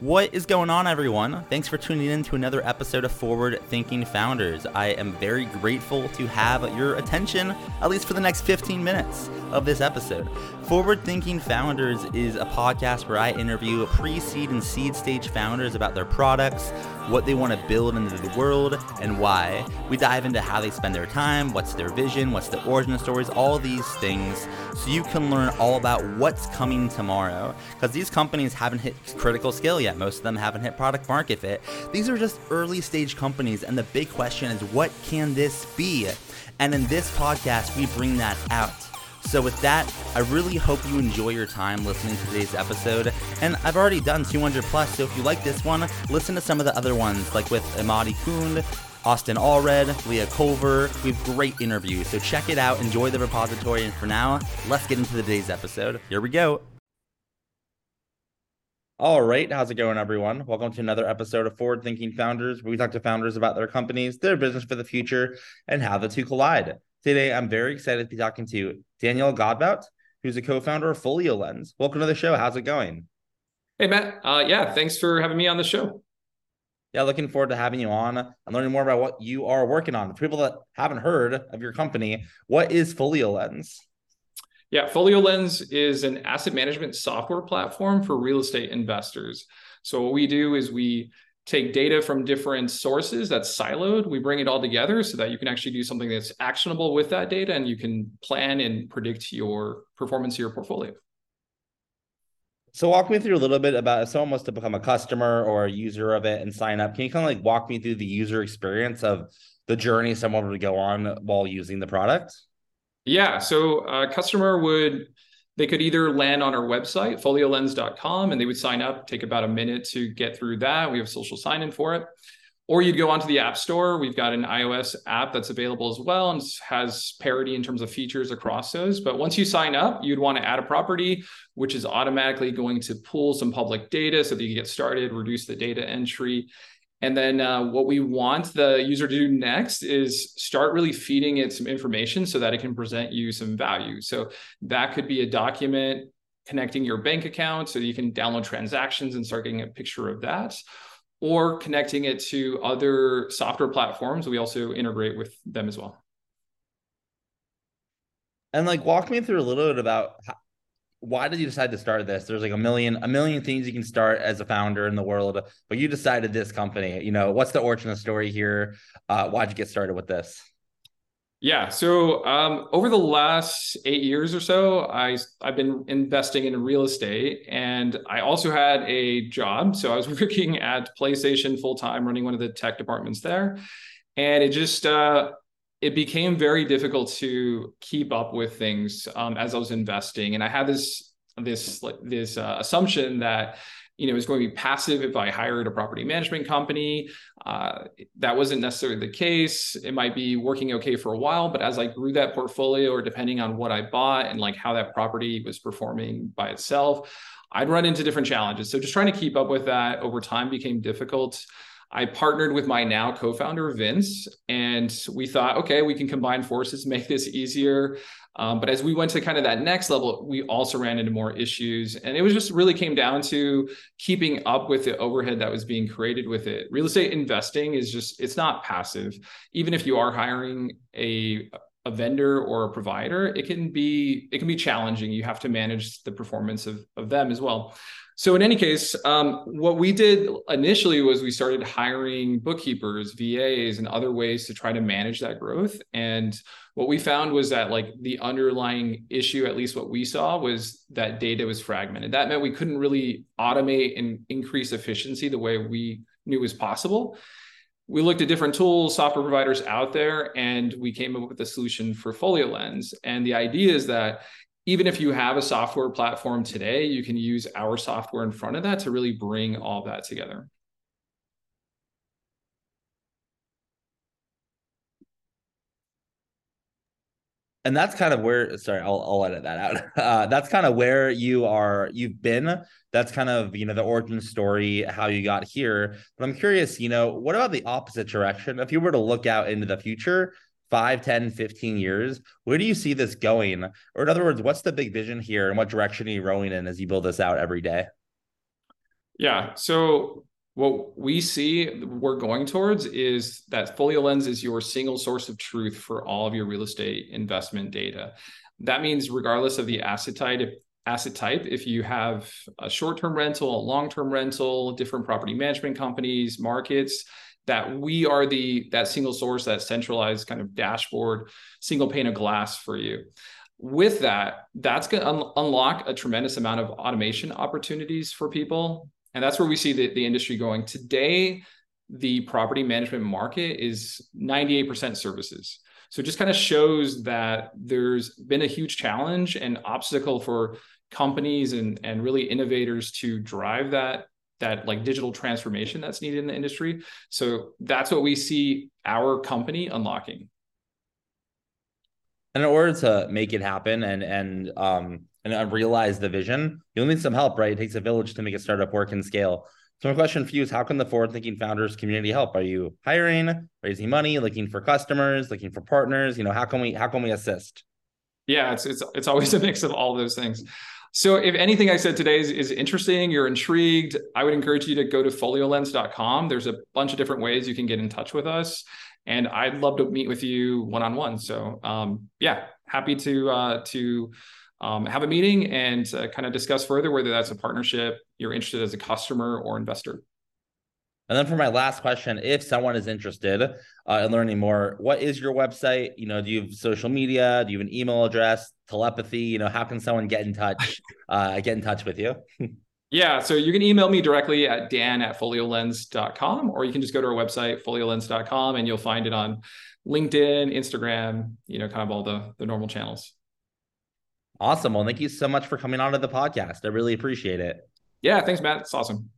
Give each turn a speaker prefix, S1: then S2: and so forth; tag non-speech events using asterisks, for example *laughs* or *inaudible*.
S1: What is going on, everyone? Thanks for tuning in to another episode of Forward Thinking Founders. I am very grateful to have your attention, at least for the next 15 minutes of this episode. Forward Thinking Founders is a podcast where I interview pre seed and seed stage founders about their products, what they want to build into the world, and why. We dive into how they spend their time, what's their vision, what's the origin stories, all these things, so you can learn all about what's coming tomorrow. Because these companies haven't hit critical scale yet, most of them haven't hit product market fit. These are just early stage companies, and the big question is what can this be? And in this podcast, we bring that out. So, with that, I really hope you enjoy your time listening to today's episode. And I've already done 200 plus, so if you like this one, listen to some of the other ones, like with Imadi Kund, Austin Allred, Leah Culver. We have great interviews, so check it out. Enjoy the repository. And for now, let's get into today's episode. Here we go. All right, how's it going, everyone? Welcome to another episode of Forward Thinking Founders, where we talk to founders about their companies, their business for the future, and how the two collide. Today, I'm very excited to be talking to Daniel Godbout, who's a co-founder of Foliolens. Welcome to the show. How's it going?
S2: Hey, Matt. Uh, yeah, thanks for having me on the show.
S1: Yeah, looking forward to having you on and learning more about what you are working on. For people that haven't heard of your company, what is Foliolens?
S2: Yeah, Foliolens is an asset management software platform for real estate investors. So what we do is we take data from different sources that's siloed we bring it all together so that you can actually do something that's actionable with that data and you can plan and predict your performance of your portfolio
S1: so walk me through a little bit about if someone wants to become a customer or a user of it and sign up can you kind of like walk me through the user experience of the journey someone would go on while using the product
S2: yeah so a customer would they could either land on our website, foliolens.com, and they would sign up, take about a minute to get through that. We have social sign in for it. Or you'd go onto the App Store. We've got an iOS app that's available as well and has parity in terms of features across those. But once you sign up, you'd want to add a property, which is automatically going to pull some public data so that you get started, reduce the data entry, and then uh, what we want the user to do next is start really feeding it some information so that it can present you some value. So that could be a document connecting your bank account so you can download transactions and start getting a picture of that or connecting it to other software platforms. We also integrate with them as well.
S1: And like walk me through a little bit about why did you decide to start this? There's like a million, a million things you can start as a founder in the world, but you decided this company. You know, what's the origin of story here? Uh, why'd you get started with this?
S2: Yeah. So um, over the last eight years or so, I I've been investing in real estate, and I also had a job. So I was *laughs* working at PlayStation full time, running one of the tech departments there, and it just uh, it became very difficult to keep up with things um, as I was investing, and I had this this this uh, assumption that you know it was going to be passive if I hired a property management company. Uh, that wasn't necessarily the case. It might be working okay for a while, but as I grew that portfolio, or depending on what I bought and like how that property was performing by itself, I'd run into different challenges. So just trying to keep up with that over time became difficult. I partnered with my now co-founder Vince, and we thought, okay, we can combine forces, *laughs* make this easier. Um, but as we went to kind of that next level, we also ran into more issues, and it was just really came down to keeping up with the overhead that was being created with it. Real estate investing is just it's not passive. Even if you are hiring a a vendor or a provider, it can be it can be challenging. You have to manage the performance of, of them as well. So in any case, um, what we did initially was we started hiring bookkeepers, VAs, and other ways to try to manage that growth. And what we found was that like the underlying issue, at least what we saw, was that data was fragmented. That meant we couldn't really automate and increase efficiency the way we knew was possible. We looked at different tools, software providers out there, and we came up with a solution for Foliolens. And the idea is that even if you have a software platform today, you can use our software in front of that to really bring all that together.
S1: And that's kind of where sorry I'll, I'll edit that out. *laughs* Uh, that's kind of where you are you've been. That's kind of you know the origin story how you got here. But i'm curious you know what about the opposite direction? If you were to look out into the future 5 10 15 years where do you see this going? Or in other words what's the big vision here and what direction are you rowing in as you build this out every day?
S2: Yeah. So what we see we're going towards is that Foliolens is your single source of truth for all of your real estate investment data. That means regardless of the asset type, asset type, if you have a short-term rental, a long-term rental, different property management companies, markets, that we are the that single source, that centralized kind of dashboard, single pane of glass for you. With that, that's going to un- unlock a tremendous amount of automation opportunities for people and that's where we see the, the industry going. Today, the property management market is 98% services. So it just kind of shows that there's been a huge challenge and obstacle for companies and, and really innovators to drive that that like digital transformation that's needed in the industry. So that's what we see our company unlocking.
S1: And in order to make it happen and and um and realize the vision, you'll need some help, right? It takes a village to make a startup work and scale. So my question for you is how can the forward thinking founders community help? Are you hiring, raising money, looking for customers, looking for partners? You know, how can we how can we assist?
S2: Yeah, it's it's it's always *laughs* a mix of all those things. So if anything I said today is, is interesting, you're intrigued, I would encourage you to go to foliolens.com. There's a bunch of different ways you can get in touch with us. And I'd love to meet with you one-on-one. So um, yeah, happy to uh, to um, have a meeting and uh, kind of discuss further whether that's a partnership you're interested as a customer or investor.
S1: And then for my last question, if someone is interested uh, in learning more, what is your website? You know, do you have social media? Do you have an email address? Telepathy? You know, how can someone get in touch? *laughs* Uh, get in touch with you?
S2: yeah, so you can email me directly at dan at foliolens.com, or you can just go to our website foliolens.com, and you'll find it on LinkedIn, Instagram, you know, kind of all the the normal channels.
S1: Awesome. Well, thank you so much for coming on to the podcast. I really appreciate it.
S2: Yeah, thanks, Matt. It's awesome.